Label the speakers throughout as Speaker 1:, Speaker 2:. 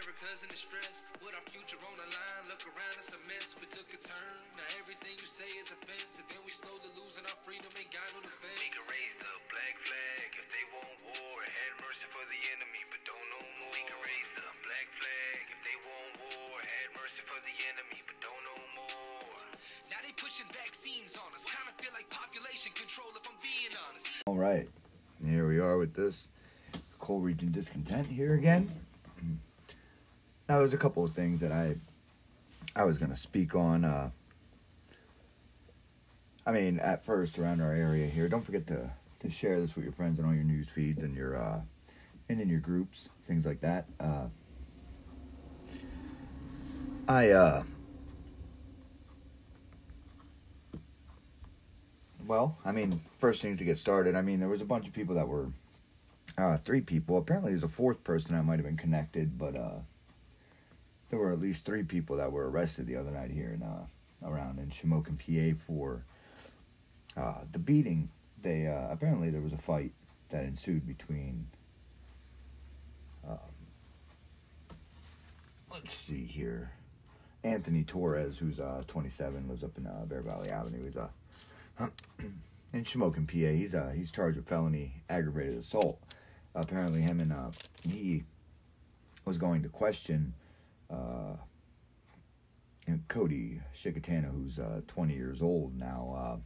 Speaker 1: America's in distress. With our future on the line, look around, it's a mess. We took a turn. Now everything you say is offensive. Then we slowly losing our freedom, ain't got no defense.
Speaker 2: We can raise the black flag if they want war. Had mercy for the enemy, but don't know more. We can raise the black flag if they want war. Had mercy for the enemy, but don't know more.
Speaker 1: Now they pushing vaccines on us. Kinda feel like population control if I'm being honest.
Speaker 3: All right, here we are with this coal region discontent here again. Now, there's a couple of things that I I was gonna speak on. Uh, I mean, at first around our area here, don't forget to to share this with your friends and all your news feeds and your uh, and in your groups, things like that. Uh, I uh, well, I mean, first things to get started. I mean, there was a bunch of people that were uh, three people. Apparently, there's a fourth person that might have been connected, but uh, there were at least three people that were arrested the other night here in uh, around in Shamokin, PA, for uh, the beating. They uh, apparently there was a fight that ensued between. Um, let's see here, Anthony Torres, who's uh, 27, lives up in uh, Bear Valley Avenue. He's uh, in Shamokin, PA. He's uh, he's charged with felony aggravated assault. apparently, him and he was going to question uh, Cody Shikatana, who's uh, 20 years old now. Uh,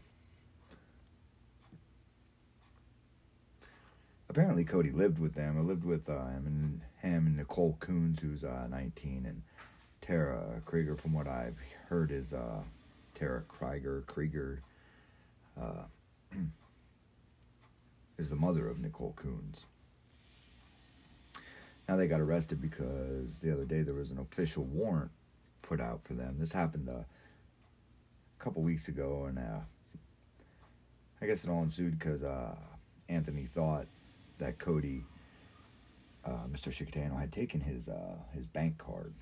Speaker 3: apparently, Cody lived with them. I lived with uh, him and him and Nicole Coons, who's uh, 19, and Tara Krieger. From what I've heard, is uh, Tara Krieger Krieger is the mother of Nicole Coons. Now they got arrested because the other day there was an official warrant put out for them. This happened uh, a couple weeks ago, and uh, I guess it all ensued because uh, Anthony thought that Cody, uh, Mr. Chicatano, had taken his uh, his bank card.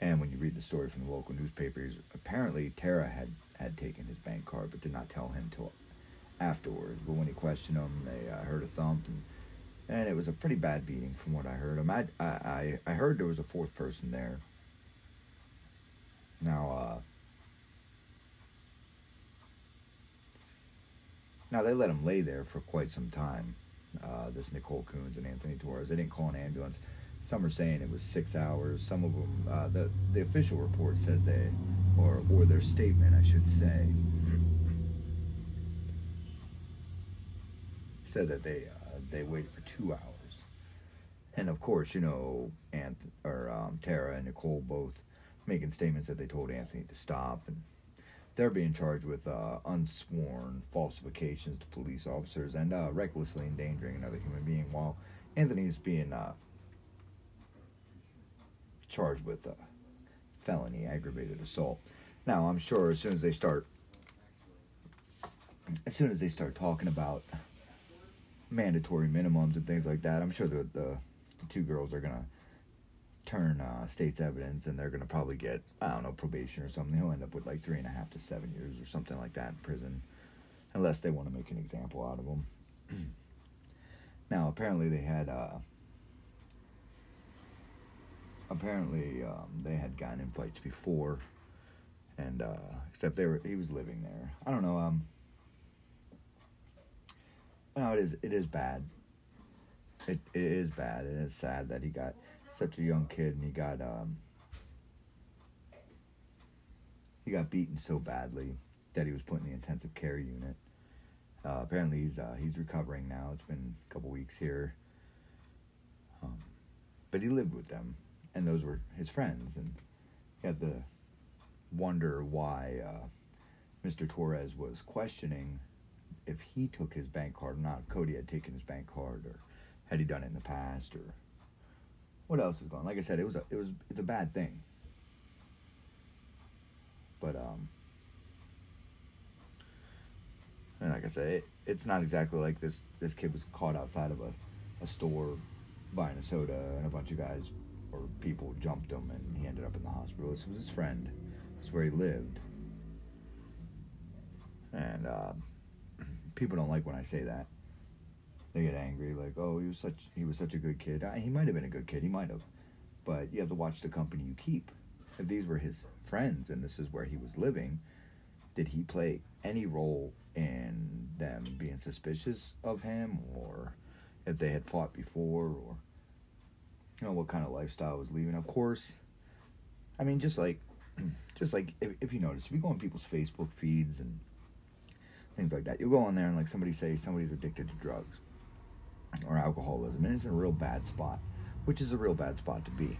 Speaker 3: And when you read the story from the local newspapers, apparently Tara had, had taken his bank card, but did not tell him till afterwards. But when he questioned him, they uh, heard a thump, and, and it was a pretty bad beating from what I heard. I, I, I heard there was a fourth person there. Now, uh, now they let him lay there for quite some time. Uh, this Nicole Coons and Anthony Torres. They didn't call an ambulance. Some are saying it was six hours. Some of them, uh, the the official report says they, or or their statement, I should say, said that they uh, they waited for two hours, and of course, you know, Anth- or um, Tara and Nicole both making statements that they told Anthony to stop, and they're being charged with uh, unsworn falsifications to police officers and uh, recklessly endangering another human being, while Anthony's being uh, charged with uh, felony aggravated assault. Now, I'm sure as soon as they start, as soon as they start talking about mandatory minimums and things like that, I'm sure the the, the two girls are gonna turn uh, state's evidence and they're gonna probably get I don't know probation or something. He'll end up with like three and a half to seven years or something like that in prison, unless they want to make an example out of him. now, apparently they had. Uh, apparently um, they had gotten in fights before, and uh, except they were he was living there. I don't know. Um, no, it is it is bad. It it is bad. and It is sad that he got such a young kid and he got um he got beaten so badly that he was put in the intensive care unit. Uh, apparently he's uh, he's recovering now. It's been a couple weeks here. Um, but he lived with them, and those were his friends, and he had to wonder why uh, Mr. Torres was questioning if he took his bank card or not, if Cody had taken his bank card, or had he done it in the past, or what else is going. on. Like I said, it was a, it was it's a bad thing, but um, and like I said, it, it's not exactly like this this kid was caught outside of a, a store buying a soda, and a bunch of guys or people jumped him, and he ended up in the hospital. This was his friend. This is where he lived, and. Uh, people don't like when I say that. they get angry like, "Oh, he was such he was such a good kid." Uh, He might have been a good kid. He might have, but you have to watch the company you keep. If these were his friends and this is where he was living, did he play any role in them being suspicious of him, or if they had fought before, or you know what kind of lifestyle was leaving? Of course, I mean, just like just like if, if you notice, if you go on people's Facebook feeds and things like that, you'll go on there and like somebody say somebody's addicted to drugs or alcoholism, and it's in a real bad spot, which is a real bad spot to be.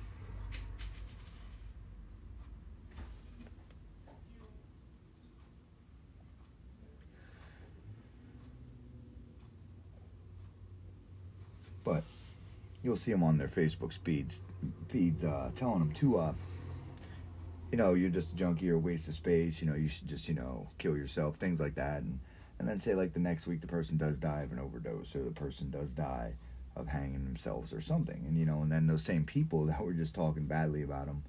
Speaker 3: But you'll see them on their Facebook speeds, feeds, uh, telling them to, uh, you know, you're just a junkie or a waste of space. You know, you should just, you know, kill yourself, things like that. And, and then say, like, the next week the person does die of an overdose or the person does die of hanging themselves or something. And, you know, and then those same people that were just talking badly about them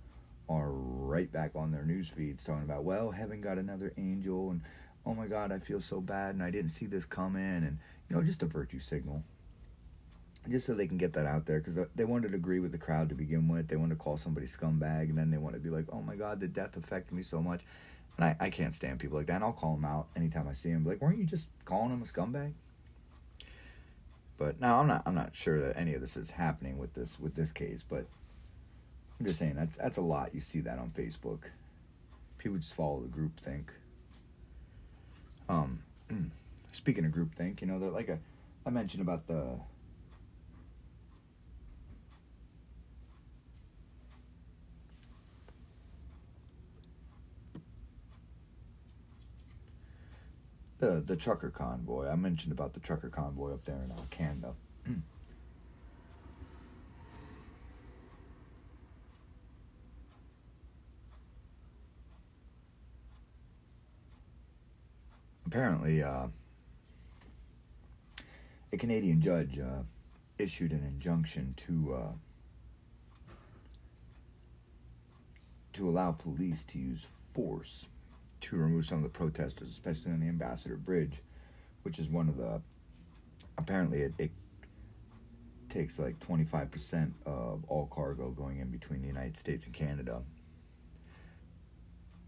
Speaker 3: are right back on their news feeds talking about, well, heaven got another angel and, oh my God, I feel so bad and I didn't see this coming. And, you know, just a virtue signal just so they can get that out there because they wanted to agree with the crowd to begin with. They want to call somebody scumbag, and then they want to be like, "Oh my God, the death affected me so much," and I, I can't stand people like that. And I'll call them out anytime I see them. Like, weren't you just calling him a scumbag? But now I'm not. I'm not sure that any of this is happening with this with this case. But I'm just saying that's that's a lot. You see that on Facebook. People just follow the group think. Um, speaking of group think, you know, that like a, I mentioned about the the the trucker convoy. I mentioned about the trucker convoy up there in Canada. Apparently, uh, a Canadian judge uh, issued an injunction to uh, to allow police to use force to remove some of the protesters, especially on the Ambassador Bridge, which is one of the. Apparently, it, it takes like 25% of all cargo going in between the United States and Canada.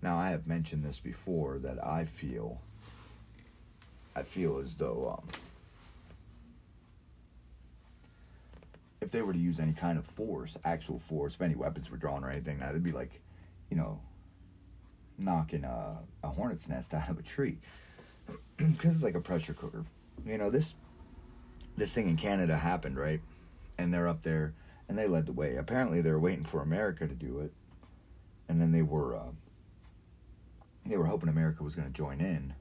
Speaker 3: Now, I have mentioned this before that I feel. I feel as though um, if they were to use any kind of force, actual force, if any weapons were drawn or anything, that'd be like, you know, knocking a, a hornet's nest out of a tree because it's like a pressure cooker. You know this this thing in Canada happened right, and they're up there and they led the way. Apparently they were waiting for America to do it, and then they were uh, they were hoping America was going to join in,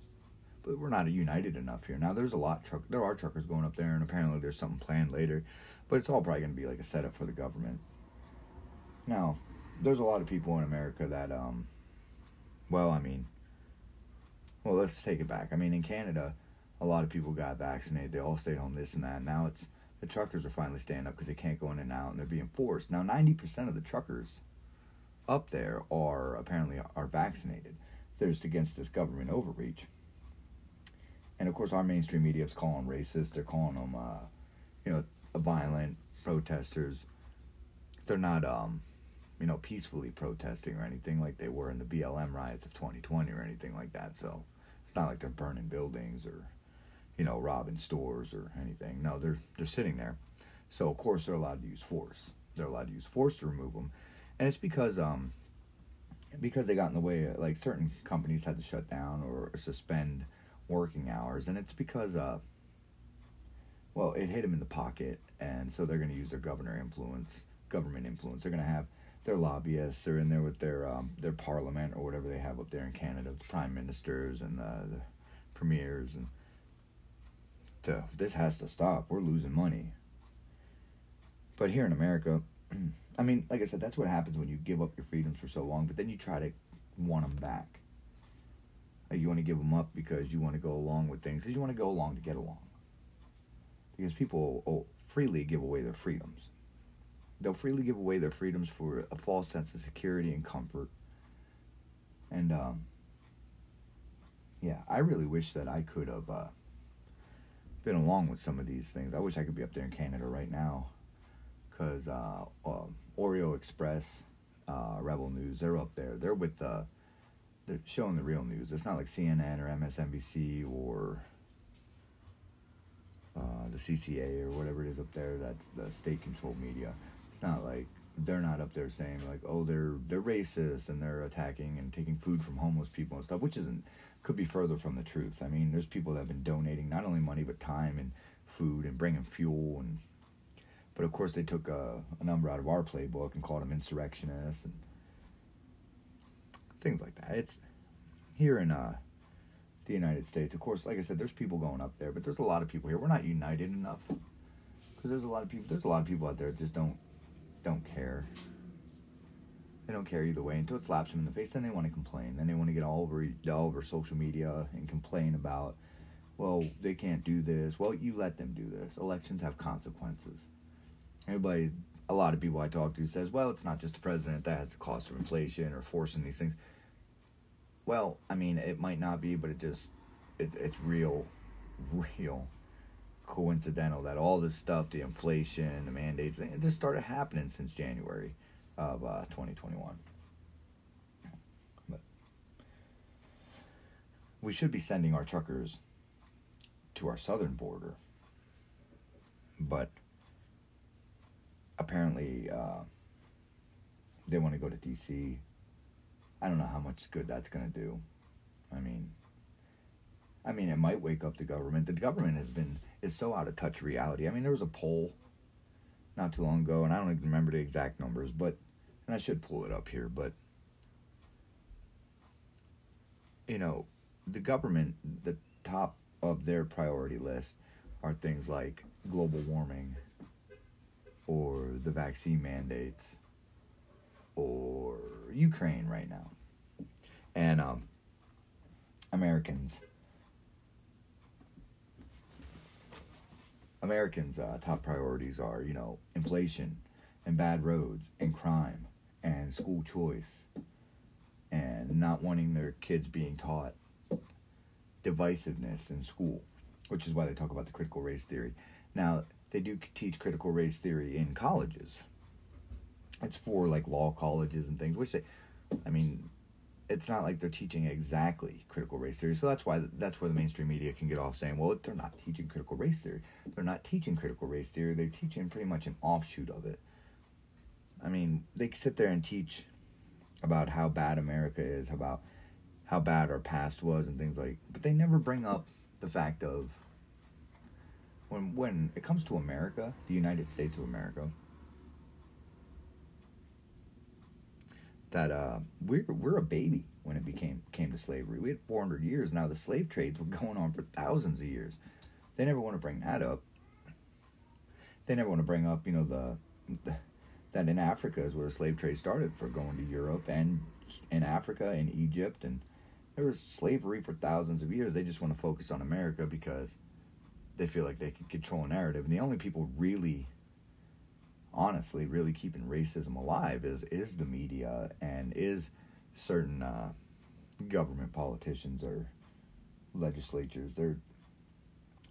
Speaker 3: but we're not united enough here. Now there's a lot truck there are truckers going up there, and apparently there's something planned later, but it's all probably going to be like a setup for the government. Now there's a lot of people in America that um well, I mean, well, let's take it back. I mean, in Canada, a lot of people got vaccinated. They all stayed home, this and that. Now it's the truckers are finally standing up because they can't go in and out, and they're being forced. Now, ninety percent of the truckers up there are apparently are vaccinated. They're just against this government overreach. And of course, our mainstream media is calling them racist. They're calling them, uh, you know, violent protesters. They're not um, you know, peacefully protesting or anything like they were in the BLM riots of 2020 or anything like that. So it's not like they're burning buildings or, you know, robbing stores or anything. No, they're they're sitting there. So of course they're allowed to use force. They're allowed to use force to remove them, and it's because um because they got in the way. Like certain companies had to shut down or suspend working hours, and it's because uh well it hit them in the pocket, and so they're going to use their governor influence, government influence. They're going to have their lobbyists. They're in there with their um, their parliament or whatever they have up there in Canada, the prime ministers and the, the premiers, and this has to stop. We're losing money. But here in America, I mean, like I said, that's what happens when you give up your freedoms for so long, but then you try to want them back. You want to give them up because you want to go along with things, because you want to go along to get along. Because people will freely give away their freedoms. They'll freely give away their freedoms for a false sense of security and comfort. And um, yeah, I really wish that I could have uh, been along with some of these things. I wish I could be up there in Canada right now, because uh, um, Oreo Express, uh, Rebel News, they're up there. They're with the, they're showing the real news. It's not like CNN or MSNBC or uh, the CCA or whatever it is up there. That's the state-controlled media. Not like they're not up there saying like, oh, they're they're racist and they're attacking and taking food from homeless people and stuff, which isn't could be further from the truth. I mean, there's people that have been donating not only money but time and food and bringing fuel and. But of course, they took a, a number out of our playbook and called them insurrectionists and things like that. It's here in uh, the United States. Of course, like I said, there's people going up there, but there's a lot of people here. We're not united enough because there's a lot of people. There's a lot of people out there that just don't don't care. They don't care either way until it slaps them in the face. Then they want to complain. Then they want to get all over all over social media and complain about, well, they can't do this. Well, you let them do this. Elections have consequences. Everybody, a lot of people I talk to says, well, it's not just the president that has the cost of inflation or forcing these things. Well, I mean, it might not be, but it just, it, it's real, real coincidental that all this stuff, the inflation, the mandates, it just started happening since January of uh, 2021. But we should be sending our truckers to our southern border, but apparently uh, they want to go to DC. I don't know how much good that's going to do. I mean, I mean, it might wake up the government. The government has been is so out of touch reality. I mean, there was a poll not too long ago, and I don't even remember the exact numbers, but and I should pull it up here, but you know, the government, the top of their priority list are things like global warming or the vaccine mandates or Ukraine right now. And um, Americans Americans' uh, top priorities are, you know, inflation and bad roads and crime and school choice and not wanting their kids being taught divisiveness in school, which is why they talk about the critical race theory. Now, they do teach critical race theory in colleges. It's for like law colleges and things, which they, I mean, it's not like they're teaching exactly critical race theory. So that's why that's where the mainstream media can get off saying, well, they're not teaching critical race theory. They're not teaching critical race theory. They're teaching pretty much an offshoot of it. I mean, they sit there and teach about how bad America is, about how bad our past was and things like, but they never bring up the fact of when when it comes to America, the United States of America, that uh, we're we're a baby when it became came to slavery. We had 400 years. Now the slave trades were going on for thousands of years. They never want to bring that up. They never want to bring up, you know, the, the that in Africa is where the slave trade started for going to Europe and in Africa and Egypt and there was slavery for thousands of years. They just want to focus on America because they feel like they can control a narrative. And the only people really honestly really keeping racism alive is is the media and is certain uh, government politicians or legislatures. They're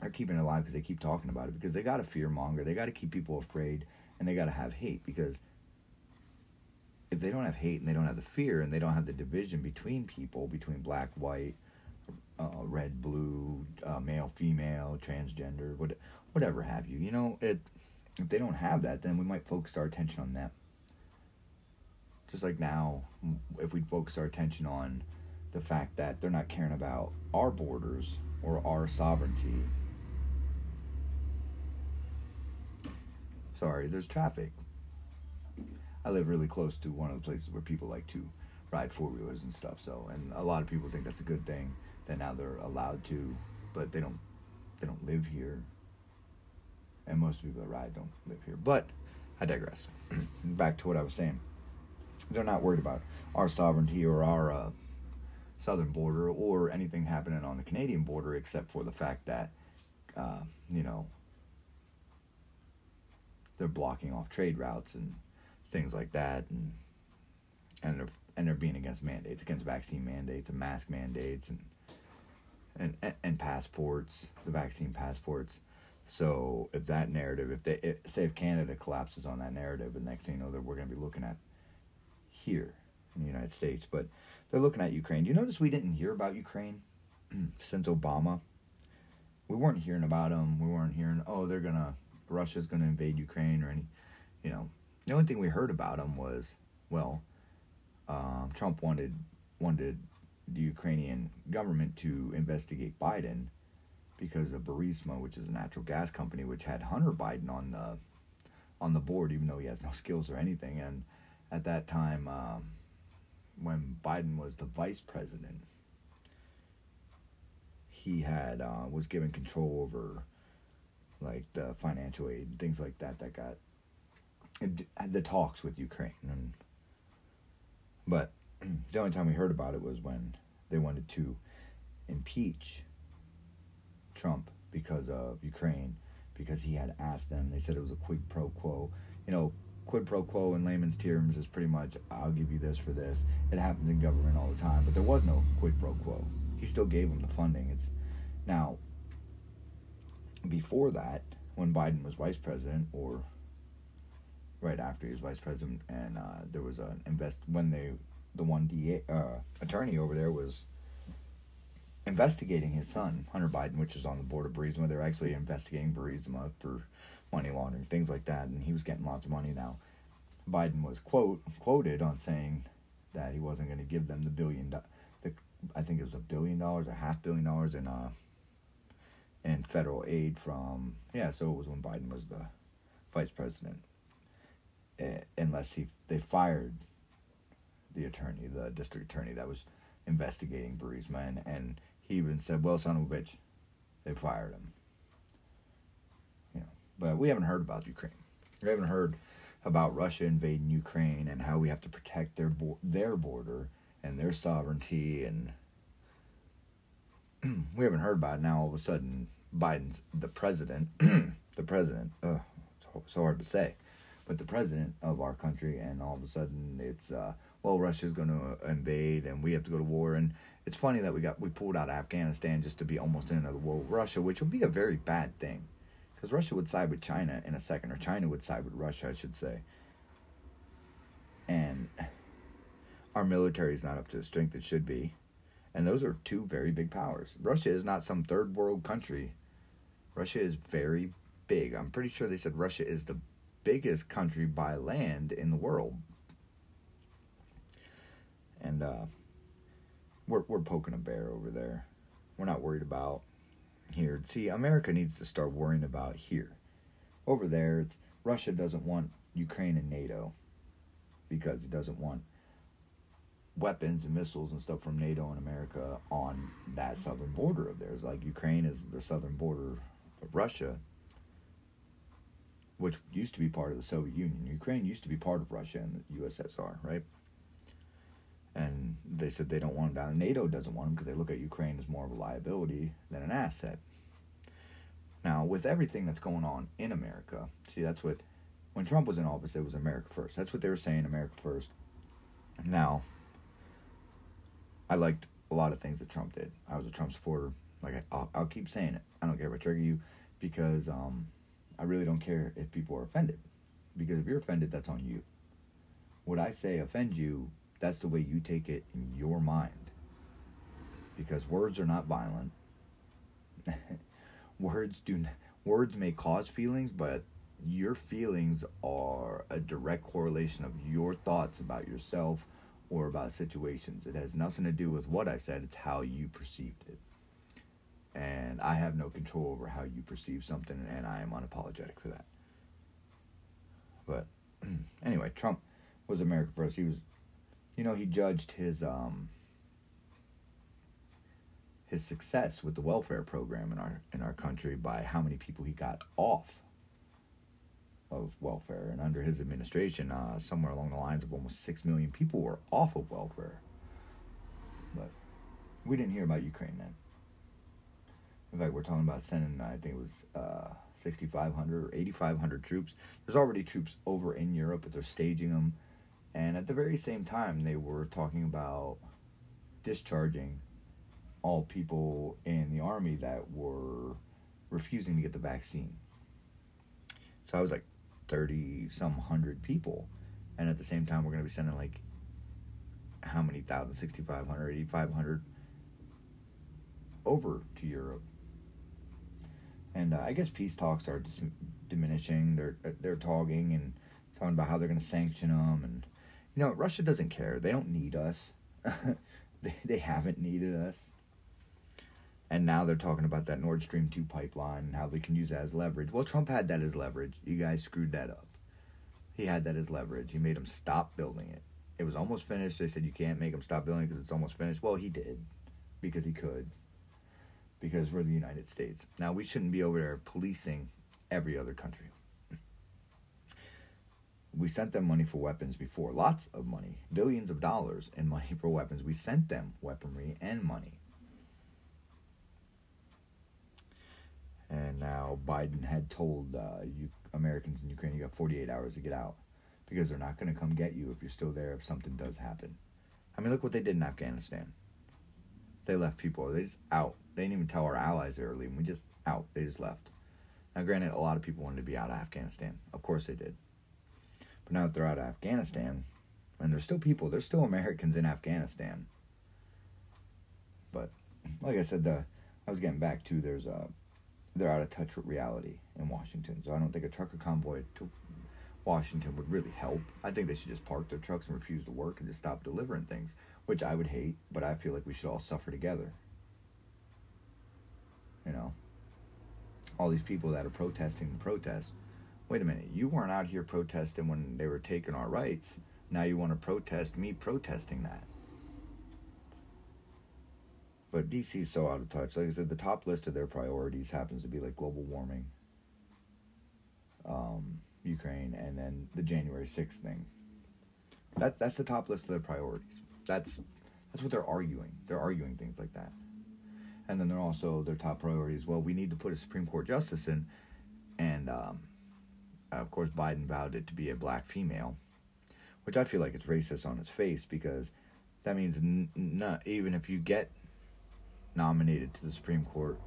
Speaker 3: they're keeping it alive because they keep talking about it because they got to fear monger. They got to keep people afraid and they got to have hate because if they don't have hate and they don't have the fear and they don't have the division between people between black white uh, red blue uh, male female transgender what, whatever have you you know it if they don't have that, then we might focus our attention on them. Just like now, if we focus our attention on the fact that they're not caring about our borders or our sovereignty. Sorry, there's traffic. I live really close to one of the places where people like to ride four wheelers and stuff. So, and a lot of people think that's a good thing that now they're allowed to, but they don't. They don't live here and most people that ride don't live here. But I digress. Back to what I was saying. They're not worried about our sovereignty or our uh, southern border or anything happening on the Canadian border, except for the fact that, uh, you know, they're blocking off trade routes and things like that, and and they're and they're being against mandates, against vaccine mandates and mask mandates and and, and and passports, the vaccine passports. So if that narrative, if they if, say if Canada collapses on that narrative, the next thing you know that we're going to be looking at here in the United States, but they're looking at Ukraine. Do you notice we didn't hear about Ukraine since Obama? We weren't hearing about them. We weren't hearing, oh, they're gonna Russia's gonna invade Ukraine or any, you know. The only thing we heard about them was, well, um, Trump wanted wanted the Ukrainian government to investigate Biden because of Burisma, which is a natural gas company, which had Hunter Biden on the on the board, even though he has no skills or anything. And at that time, um, when Biden was the vice president, he had uh, was given control over like the financial aid and things like that that got the talks with Ukraine and but the only time we heard about it was when they wanted to impeach Trump because of Ukraine because he had asked them. They said it was a quid pro quo. You know quid pro quo in layman's terms is pretty much I'll give you this for this. It happens in government all the time but there was no quid pro quo. He still gave them the funding. It's now before that when Biden was vice president or right after he was vice president and uh, there was an invest when they the one DA uh, attorney over there was investigating his son Hunter Biden, which is on the board of Burisma. They're actually investigating Burisma for money laundering, things like that, and he was getting lots of money. Now, Biden was quote quoted on saying that he wasn't going to give them the billion, the I think it was a billion dollars, a half billion dollars in uh in federal aid from yeah. So it was when Biden was the vice president, uh, unless he they fired the attorney, the district attorney that was investigating Burisma, and, and he even said, "Well, son of a bitch, they fired him." You know, but we haven't heard about Ukraine. We haven't heard about Russia invading Ukraine and how we have to protect their bo- their border and their sovereignty, and we haven't heard about it. Now all of a sudden, Biden's the president, the president. It's so hard to say, but the president of our country, and all of a sudden it's uh, well, Russia's going to invade and we have to go to war. And it's funny that we got we pulled out of Afghanistan just to be almost in another war with Russia, which would be a very bad thing, because Russia would side with China in a second, or China would side with Russia, I should say. And our military is not up to the strength it should be, and those are two very big powers. Russia is not some third world country. Russia is very big. I'm pretty sure they said Russia is the biggest country by land in the world and uh, we're we're poking a bear over there. We're not worried about here. See, America needs to start worrying about here. Over there, it's Russia doesn't want Ukraine and NATO because it doesn't want weapons and missiles and stuff from NATO and America on that southern border of theirs. Like Ukraine is the southern border of Russia, which used to be part of the Soviet Union. Ukraine used to be part of Russia and the USSR, right? And they said they don't want them down. NATO doesn't want them because they look at Ukraine as more of a liability than an asset. Now, with everything that's going on in America, see, that's what, when Trump was in office, it was America first. That's what they were saying, America first. Now, I liked a lot of things that Trump did. I was a Trump supporter. Like, I'll, I'll keep saying it. I don't care if I trigger you because um, I really don't care if people are offended. Because if you're offended, that's on you. What I say offends you that's the way you take it in your mind. Because words are not violent. words do words may cause feelings, but your feelings are a direct correlation of your thoughts about yourself or about situations. It has nothing to do with what I said, it's how you perceived it. And I have no control over how you perceive something, and I am unapologetic for that. But anyway, Trump was America first. He was you know, he judged his um, his success with the welfare program in our in our country by how many people he got off of welfare. And under his administration, uh, somewhere along the lines of almost six million people were off of welfare. But we didn't hear about Ukraine then. In fact, we're talking about sending, I think it was uh, 6,500 or 8,500 troops. There's already troops over in Europe, but they're staging them and at the very same time, they were talking about discharging all people in the army that were refusing to get the vaccine. So I was like 30 some hundred people. And at the same time, we're going to be sending like how many thousand, 6,500, 8,500 over to Europe. And uh, I guess peace talks are dis- diminishing. They're they're talking and talking about how they're going to sanction them. And you know, Russia doesn't care. They don't need us. they they haven't needed us. And now they're talking about that Nord Stream two pipeline and how they can use that as leverage. Well, Trump had that as leverage. You guys screwed that up. He had that as leverage. He made them stop building it. It was almost finished. They said you can't make them stop building because it's almost finished. Well, he did because he could because we're the United States. Now, we shouldn't be over there policing every other country. We sent them money for weapons before, lots of money, billions of dollars in money for weapons. We sent them weaponry and money. And now Biden had told uh, you Americans in Ukraine, you got 48 hours to get out because they're not going to come get you if you're still there if something does happen. I mean, look what they did in Afghanistan. They left people. They just out. They didn't even tell our allies they were leaving. We just out. They just left. Now, granted, a lot of people wanted to be out of Afghanistan. Of course they did. Now that they're out of Afghanistan, and there's still people, there's still Americans in Afghanistan. But like I said, the I was getting back to there's a they're out of touch with reality in Washington. So I don't think a trucker convoy to Washington would really help. I think they should just park their trucks and refuse to work and just stop delivering things, which I would hate, but I feel like we should all suffer together. You know, all these people that are protesting the protest. Wait a minute, you weren't out here protesting when they were taking our rights. Now you want to protest me protesting that. But DC is so out of touch. Like I said, the top list of their priorities happens to be like global warming, um, Ukraine, and then the January sixth thing. That that's the top list of their priorities. That's that's what they're arguing. They're arguing things like that. And then they're also their top priorities. Well, we need to put a Supreme Court justice in, and um, Uh, of course Biden vowed it to be a black female, which I feel like it's racist on its face because that means n- not even if you get nominated to the Supreme Court,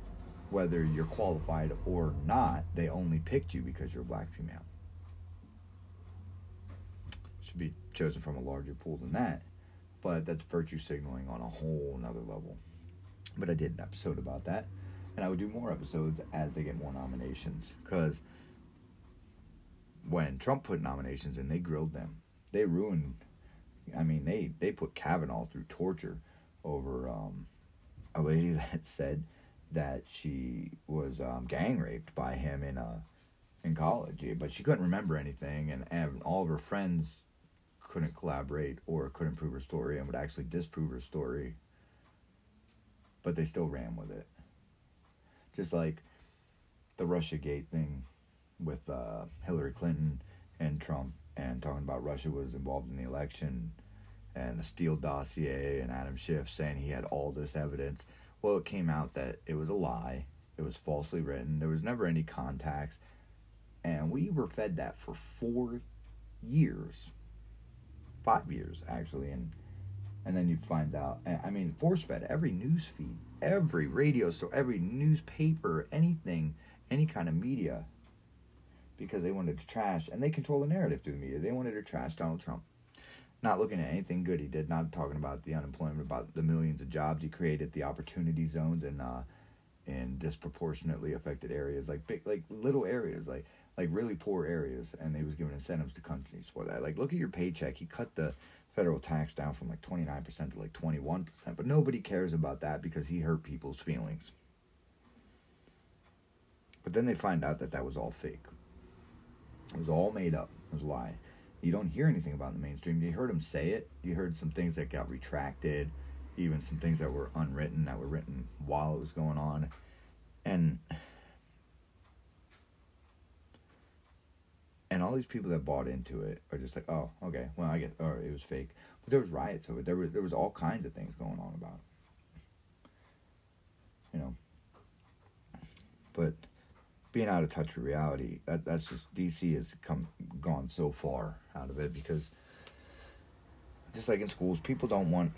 Speaker 3: whether you're qualified or not, they only picked you because you're a black female. Should be chosen from a larger pool than that, but that's virtue signaling on a whole nother level. But I did an episode about that, and I would do more episodes as they get more nominations because when Trump put nominations in, they grilled them. They ruined. I mean, they they put Kavanaugh through torture over um, a lady that said that she was um, gang raped by him in uh, in college, but she couldn't remember anything, and, and all of her friends couldn't collaborate or couldn't prove her story and would actually disprove her story. But they still ran with it. Just like the Russia Gate thing with uh, Hillary Clinton and Trump, and talking about Russia was involved in the election and the Steele dossier and Adam Schiff saying he had all this evidence. Well, it came out that it was a lie. It was falsely written. There was never any contacts. And we were fed that for four years. Five years, actually. And and then you find out, I mean, force fed every news feed, every radio store, every newspaper, anything, any kind of media, because they wanted to trash, and they control the narrative through the media. They wanted to trash Donald Trump not looking at anything good he did, not talking about the unemployment, about the millions of jobs he created, the opportunity zones, and uh, in disproportionately affected areas, like big, like little areas, like like really poor areas, and they was giving incentives to companies for that. Like, look at your paycheck. He cut the federal tax down from like twenty nine percent to like twenty one percent, but nobody cares about that because he hurt people's feelings. But then they find out that that was all fake. It was all made up. It was a lie you don't hear anything about the mainstream. You heard him say it. You heard some things that got retracted, even some things that were unwritten that were written while it was going on, and and all these people that bought into it are just like, oh, okay, well, I guess, or oh, it was fake. But there was riots over it. There was there was all kinds of things going on about it. You know. But being out of touch with reality. That that's just DC has come gone so far out of it because just like in schools, people don't want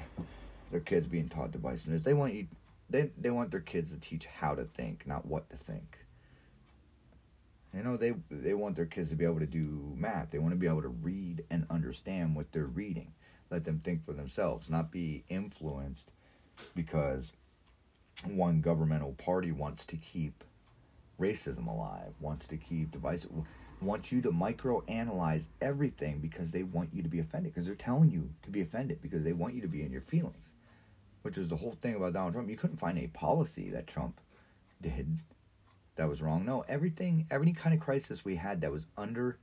Speaker 3: their kids being taught divisiveness. They want you they they want their kids to teach how to think, not what to think. You know, they they want their kids to be able to do math. They want to be able to read and understand what they're reading. Let them think for themselves, not be influenced because one governmental party wants to keep racism alive, wants to keep divisive, wants you to microanalyze everything because they want you to be offended, because they're telling you to be offended, because they want you to be in your feelings, which is the whole thing about Donald Trump. You couldn't find a policy that Trump did that was wrong. No, everything, every kind of crisis we had that was under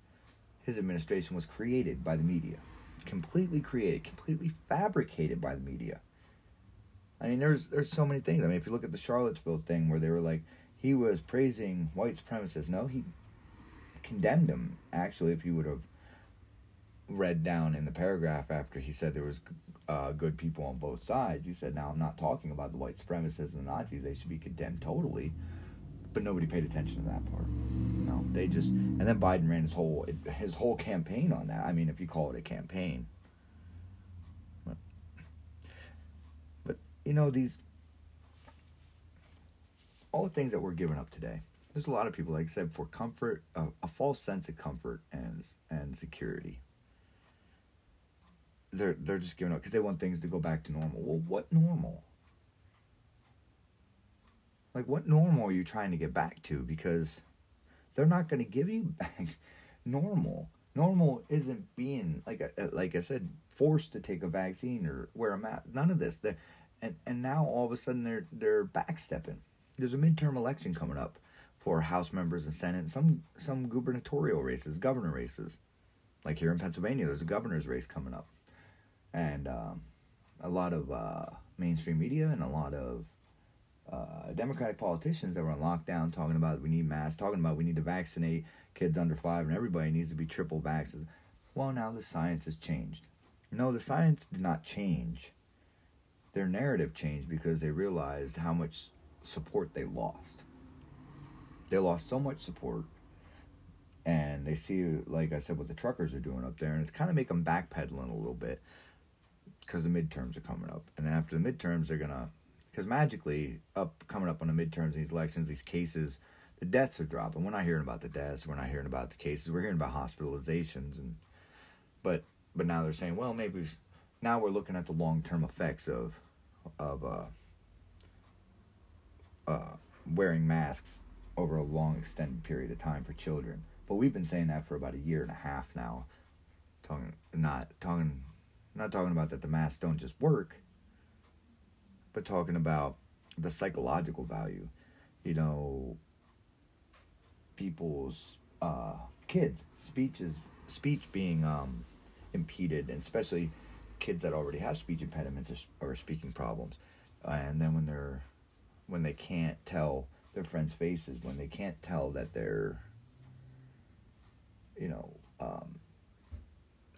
Speaker 3: his administration was created by the media, completely created, completely fabricated by the media. I mean, there's there's so many things. I mean, if you look at the Charlottesville thing where they were like, he was praising white supremacists. No, he condemned them. Actually, if you would have read down in the paragraph after he said there was uh, good people on both sides, he said, "Now I'm not talking about the white supremacists and the Nazis. They should be condemned totally." But nobody paid attention to that part. No, they just and then Biden ran his whole his whole campaign on that. I mean, if you call it a campaign. But, but you know these all the things that we're giving up today. There's a lot of people, like I said, for comfort, uh, a false sense of comfort and and security. They're they're just giving up because they want things to go back to normal. Well, what normal? Like what normal are you trying to get back to? Because they're not going to give you back normal. Normal isn't being like I, like I said, forced to take a vaccine or wear a mask. None of this. They're, and and now all of a sudden they're they're backstepping. There's a midterm election coming up for House members and Senate, some some gubernatorial races, governor races. Like here in Pennsylvania, there's a governor's race coming up, and um, a lot of uh, mainstream media and a lot of uh, Democratic politicians that were on lockdown talking about we need masks, talking about we need to vaccinate kids under five, and everybody needs to be triple vaccinated. Well, now the science has changed. No, the science did not change. Their narrative changed because they realized how much support they lost. They lost so much support, and they see, like I said, what the truckers are doing up there, and it's kind of make them backpedaling a little bit because the midterms are coming up, and after the midterms, they're gonna, because magically, up coming up on the midterms, these elections, these cases, the deaths are dropping. We're not hearing about the deaths. We're not hearing about the cases. We're hearing about hospitalizations, and but but now they're saying, well, maybe now we're looking at the long term effects of of uh, uh, wearing masks over a long extended period of time for children. But we've been saying that for about a year and a half now. Talking not talking not talking about that the masks don't just work, but talking about the psychological value. You know, people's uh, kids speech is speech being um, impeded, and especially kids that already have speech impediments or, or speaking problems, and then when they're when they can't tell their friends' faces, when they can't tell that they're, you know, um,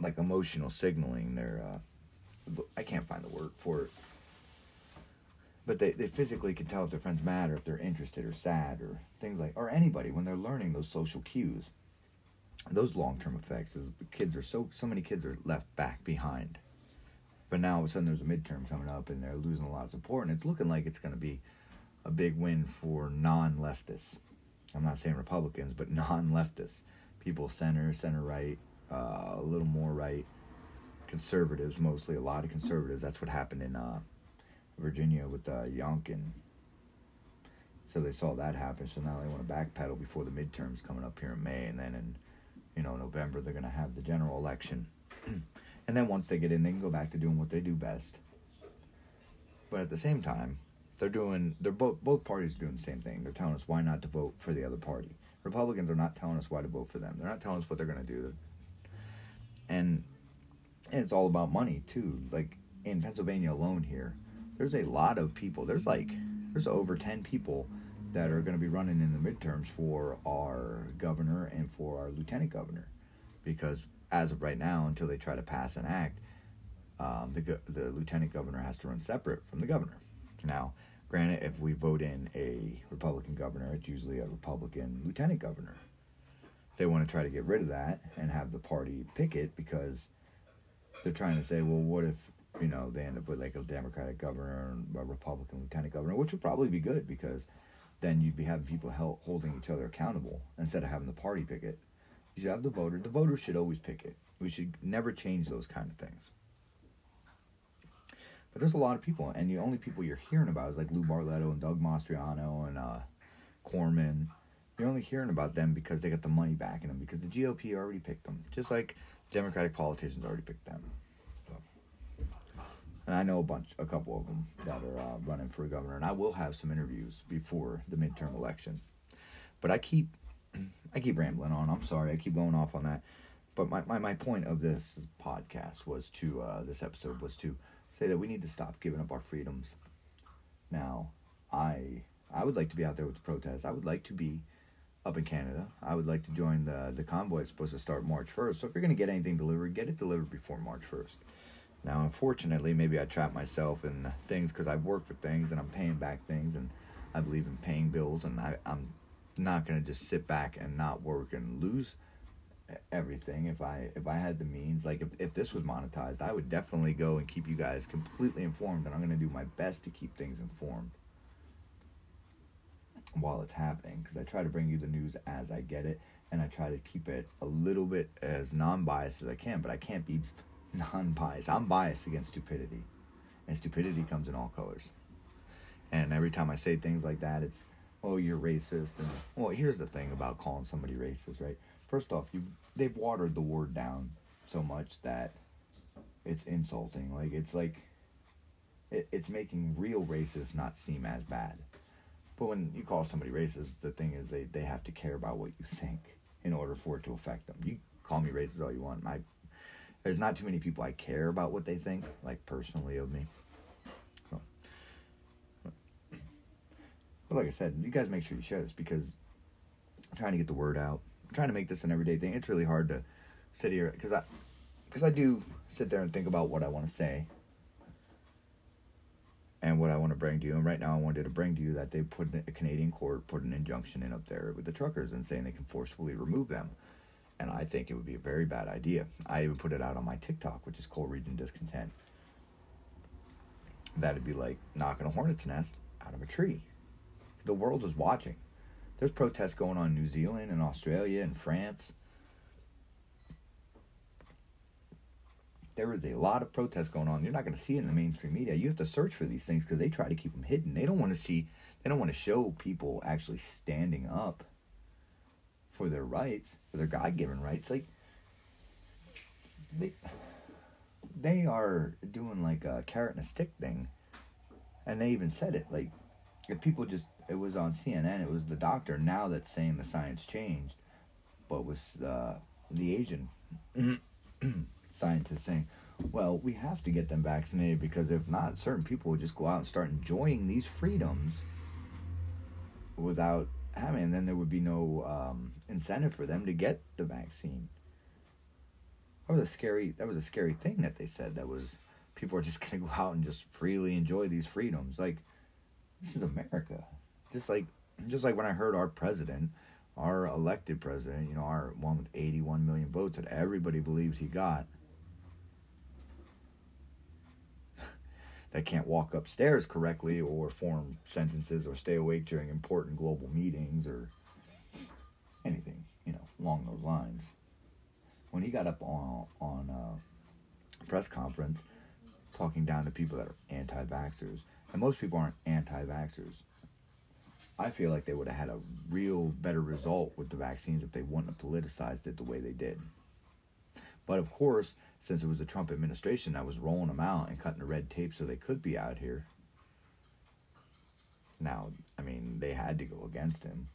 Speaker 3: like emotional signaling. They're, uh, I can't find the word for it, but they, they physically can tell if their friends mad or if they're interested or sad or things like, or anybody when they're learning those social cues. Those long term effects is kids are so so many kids are left back behind. But now all of a sudden there's a midterm coming up and they're losing a lot of support and it's looking like it's going to be a big win for non leftists. I'm not saying Republicans, but non leftists. People center, center right, uh, a little more right. Conservatives, mostly a lot of conservatives. That's what happened in uh, Virginia with uh, Youngkin. So they saw that happen. So now they want to backpedal before the midterms coming up here in May, and then in you know November they're going to have the general election. and then once they get in, they can go back to doing what they do best. But at the same time, they're doing they're both both parties are doing the same thing. They're telling us why not to vote for the other party. Republicans are not telling us why to vote for them. They're not telling us what they're going to do. And and it's all about money too. Like in Pennsylvania alone here, there's a lot of people. There's like there's over 10 people that are going to be running in the midterms for our governor and for our lieutenant governor because as of right now until they try to pass an act um, the, the lieutenant governor has to run separate from the governor now Granted, if we vote in a Republican governor, it's usually a Republican lieutenant governor. They want to try to get rid of that and have the party pick it because they're trying to say, well, what if you know, they end up with like a Democratic governor and a Republican lieutenant governor, which would probably be good because then you'd be having people holding each other accountable instead of having the party pick it. You should have the voter. The voters should always pick it. We should never change those kind of things. But there's a lot of people, and the only people you're hearing about is like Lou Barletta and Doug Mastriano and uh, Corman. You're only hearing about them because they got the money backing them because the GOP already picked them, just like Democratic politicians already picked them. So, and I know a bunch, a couple of them that are uh, running for governor, and I will have some interviews before the midterm election. But I keep, I keep rambling on. I'm sorry, I keep going off on that. But my, my, my point of this podcast was to uh, this episode was to say that we need to stop giving up our freedoms. Now, I I would like to be out there with the protests. I would like to be up in Canada. I would like to join the the convoy. It's supposed to start March first. So if you're gonna get anything delivered, get it delivered before March first. Now, unfortunately, maybe I trap myself in things because I've worked for things and I'm paying back things, and I believe in paying bills, and I, I'm not gonna just sit back and not work and lose everything if i if i had the means like if, if this was monetized i would definitely go and keep you guys completely informed and i'm going to do my best to keep things informed while it's happening because i try to bring you the news as i get it and i try to keep it a little bit as non-biased as i can but i can't be non-biased. I'm biased against stupidity and stupidity comes in all colors. And every time i say things like that it's oh you're racist and well here's the thing about calling somebody racist right first off, you they've watered the word down so much that it's insulting. Like it's like it, it's making real racists not seem as bad. But when you call somebody racist, the thing is they, they have to care about what you think in order for it to affect them. You call me racist all you want. I there's not too many people I care about what they think, like personally of me. So, but like I said, you guys make sure you share this because I'm trying to get the word out. I'm trying to make this an everyday thing. It's really hard to sit here because I because I do sit there and think about what I want to say and what I want to bring to you. And right now, I wanted to bring to you that they put a Canadian court put an injunction in up there with the truckers and saying they can forcefully remove them. And I think it would be a very bad idea. I even put it out on my TikTok, which is Coal Region Discontent. That'd be like knocking a hornet's nest out of a tree. The world is watching. There's protests going on in New Zealand and Australia and France. There is a lot of protests going on. You're not going to see it in the mainstream media. You have to search for these things because they try to keep them hidden. They don't want to see, they don't want to show people actually standing up for their rights, for their God given rights. Like, they, they are doing like a carrot and a stick thing. And they even said it. Like, if people just it was on CNN. It was the doctor now that's saying the science changed, but was uh, the Asian scientist saying, "Well, we have to get them vaccinated because if not, certain people will just go out and start enjoying these freedoms without having, and then there would be no um, incentive for them to get the vaccine." That was a scary. That was a scary thing that they said. That was people are just going to go out and just freely enjoy these freedoms. Like this is America. Just like just like when I heard our president, our elected president, you know, our one with 81 million votes that everybody believes he got, that can't walk upstairs correctly or form sentences or stay awake during important global meetings or anything, you know, along those lines. When he got up on on a press conference talking down to people that are anti-vaxxers, and most people aren't anti-vaxxers. I feel like they would have had a real better result with the vaccines if they wouldn't have politicized it the way they did. But of course, since it was the Trump administration that was rolling them out and cutting the red tape so they could be out here, now, I mean, they had to go against him.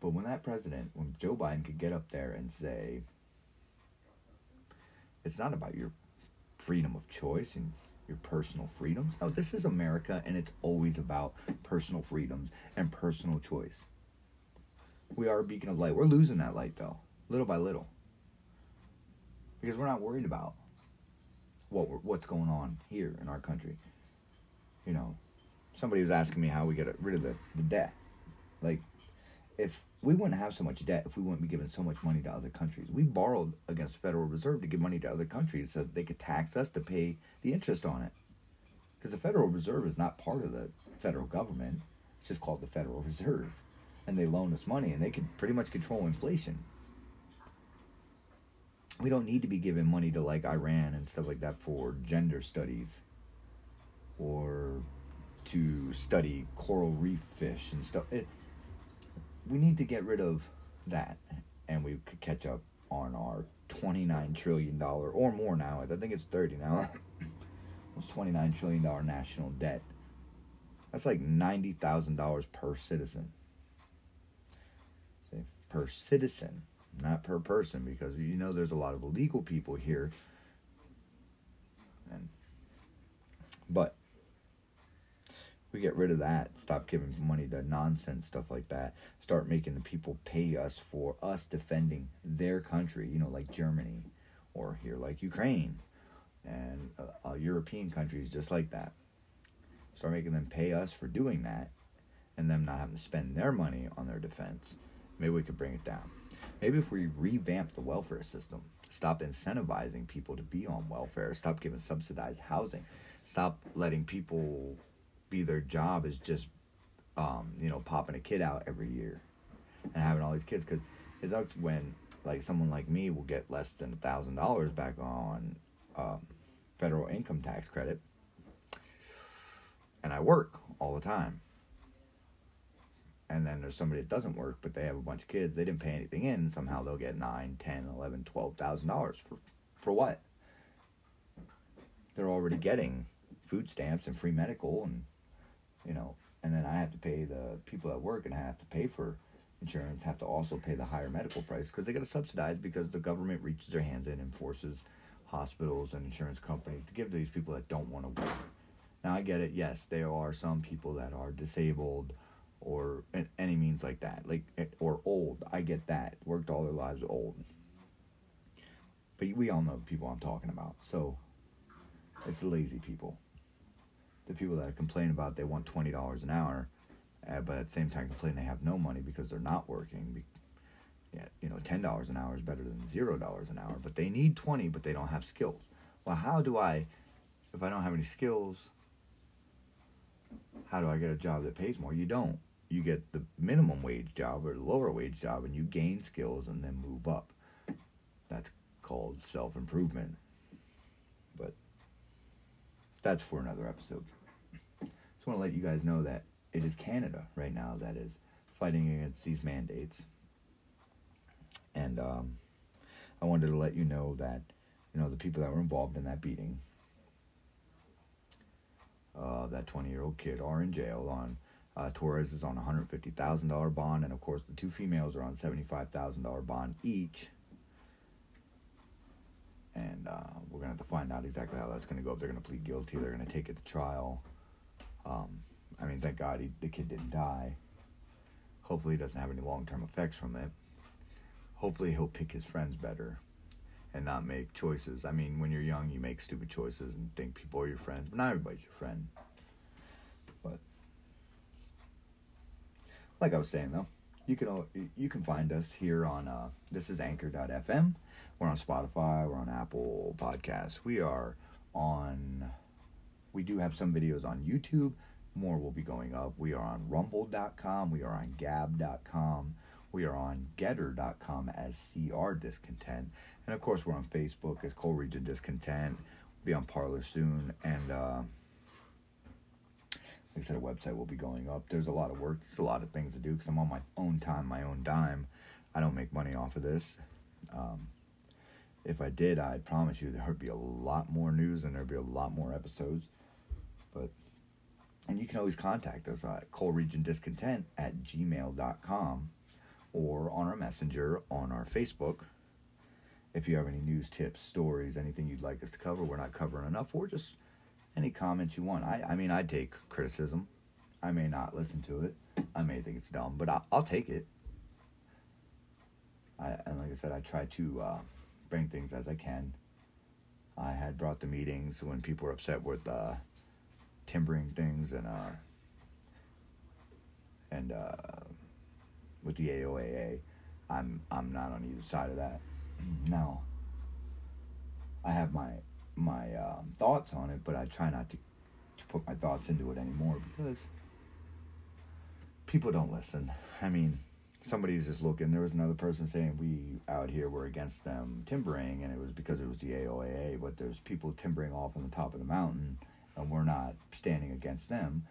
Speaker 3: But when that president, when Joe Biden could get up there and say, it's not about your freedom of choice and your personal freedoms. Now, this is America and it's always about personal freedoms and personal choice. We are a beacon of light. We're losing that light though, little by little. Because we're not worried about what what's going on here in our country. You know, somebody was asking me how we get rid of the, the debt. Like, if we wouldn't have so much debt if we wouldn't be giving so much money to other countries. We borrowed against the Federal Reserve to give money to other countries so they could tax us to pay the interest on it. Because the Federal Reserve is not part of the federal government. It's just called the Federal Reserve. And they loan us money and they can pretty much control inflation. We don't need to be giving money to like Iran and stuff like that for gender studies or to study coral reef fish and stuff. It, we need to get rid of that and we could catch up on our 29 trillion dollar or more now. I think it's 30 now. it's 29 trillion dollar national debt. That's like $90,000 per citizen. See, per citizen, not per person because you know there's a lot of illegal people here. And but we get rid of that, stop giving money to nonsense stuff like that, start making the people pay us for us defending their country, you know, like Germany or here like Ukraine and uh, uh, European countries just like that. Start making them pay us for doing that and them not having to spend their money on their defense. Maybe we could bring it down. Maybe if we revamp the welfare system, stop incentivizing people to be on welfare, stop giving subsidized housing, stop letting people be their job is just um, you know popping a kid out every year and having all these kids because it sucks when like someone like me will get less than a thousand dollars back on um, federal income tax credit and i work all the time. And then there's somebody that doesn't work but they have a bunch of kids they didn't pay anything in somehow they'll get nine ten eleven twelve thousand dollars for for what? They're already getting food stamps and free medical and you know, and then I have to pay the people at work and I have to pay for insurance, have to also pay the higher medical price because they got to subsidize because the government reaches their hands in and forces hospitals and insurance companies to give to these people that don't want to work. Now I get it. Yes, there are some people that are disabled or any means like that, like eh, or old. I get that. Worked all their lives old. But we all know the people I'm talking about. So it's lazy people the people that complain about they want twenty dollars an hour, uh, but at the same time complain they have no money because they're not working. Yeah, you know, ten dollars an hour is better than zero dollars an hour, but they need twenty, but they don't have skills. Well, how do I, if I don't have any skills, how do I get a job that pays more? You don't. You get the minimum wage job or the lower wage job, and you gain skills and then move up. That's called self improvement. But that's for another episode want to let you guys know that it is Canada right now that is fighting against these mandates. And um, I wanted to let you know that, you know, the people that were involved in that beating, uh, that 20 year old kid, are in jail on. Uh, Torres is on a $150,000 bond, and of course, the two females are on $75,000 bond each. And uh, we're going to have to find out exactly how that's going to go. If they're going to plead guilty, they're going to take it to trial. Um, I mean, thank God he, the kid didn't die. Hopefully, he doesn't have any long term effects from it. Hopefully, he'll pick his friends better and not make choices. I mean, when you're young, you make stupid choices and think people are your friends, but not everybody's your friend. But like I was saying, though, you can you can find us here on uh, this is Anchor.fm. We're on Spotify. We're on Apple Podcasts. We are on we do have some videos on YouTube. More will be going up. We are on rumble.com. We are on gab.com. We are on gettr.com as CR Discontent. And of course, we're on Facebook as Coal Region Discontent. We'll be on Parler soon. And uh, like I said, a website will be going up. There's a lot of work. There's a lot of things to do because I'm on my own time, my own dime. I don't make money off of this. Um, if I did, I'd promise you there would be a lot more news and there'd be a lot more episodes. But and you can always contact us at coalregiondiscontent at gmail.com or on our messenger on our Facebook. If you have any news, tips, stories, anything you'd like us to cover, we're not covering enough, or just any comments you want. I, I mean, I take criticism. I may not listen to it. I may think it's dumb, but I'll, I'll take it. I, and like I said, I try to uh, bring things as I can. I had brought the meetings when people were upset with uh, timbering things and uh and uh with the AOAA. I'm I'm not on either side of that. Now, I have my my um, thoughts on it, but I try not to to put my thoughts into it anymore because people don't listen. I mean, somebody's just looking. There was another person saying we out here were against them timbering, and it was because it was the AOAA. But there's people timbering off on the top of the mountain, and we're not standing against them.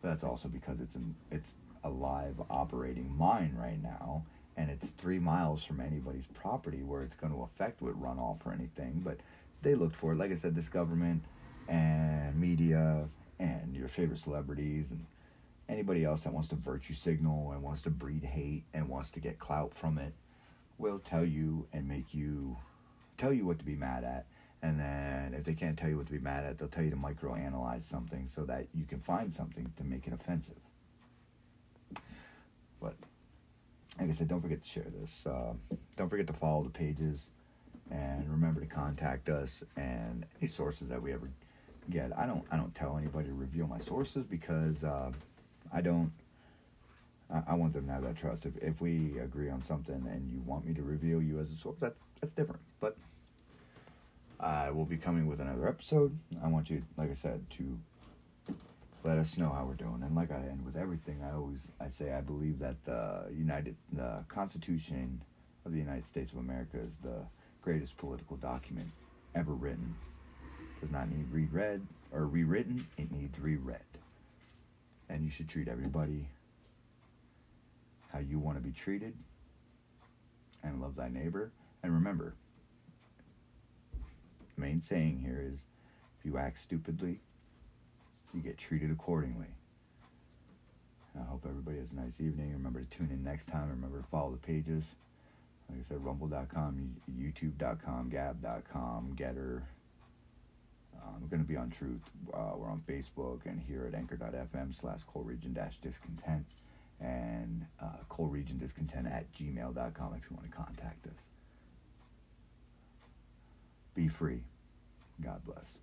Speaker 3: But that's also because it's an it's a live operating mine right now, and it's three miles from anybody's property where it's going to affect with runoff or anything. But they looked for it. Like I said, this government and media and your favorite celebrities and anybody else that wants to virtue signal and wants to breed hate and wants to get clout from it will tell you and make you tell you what to be mad at and then if they can't tell you what to be mad at they'll tell you to microanalyze something so that you can find something to make it offensive but like i said don't forget to share this uh, don't forget to follow the pages and remember to contact us and any sources that we ever get i don't i don't tell anybody to reveal my sources because uh, I don't. I, I want them to have that trust. If if we agree on something and you want me to reveal you as a source, that that's different. But I will be coming with another episode. I want you, like I said, to let us know how we're doing. And like I end with everything, I always I say I believe that the United the Constitution of the United States of America is the greatest political document ever written. Does not need reread or rewritten. It needs reread and you should treat everybody how you want to be treated and love thy neighbor. And remember, main saying here is if you act stupidly, you get treated accordingly. I hope everybody has a nice evening. Remember to tune in next time. Remember to follow the pages. Like I said, rumble.com, youtube.com, gab.com, GETTR, I'm going to be on Truth. Uh, we're on Facebook and here at anchor.fm slash coalregion dash discontent and uh, coalregion discontent at gmail.com if you want to contact us. Be free. God bless.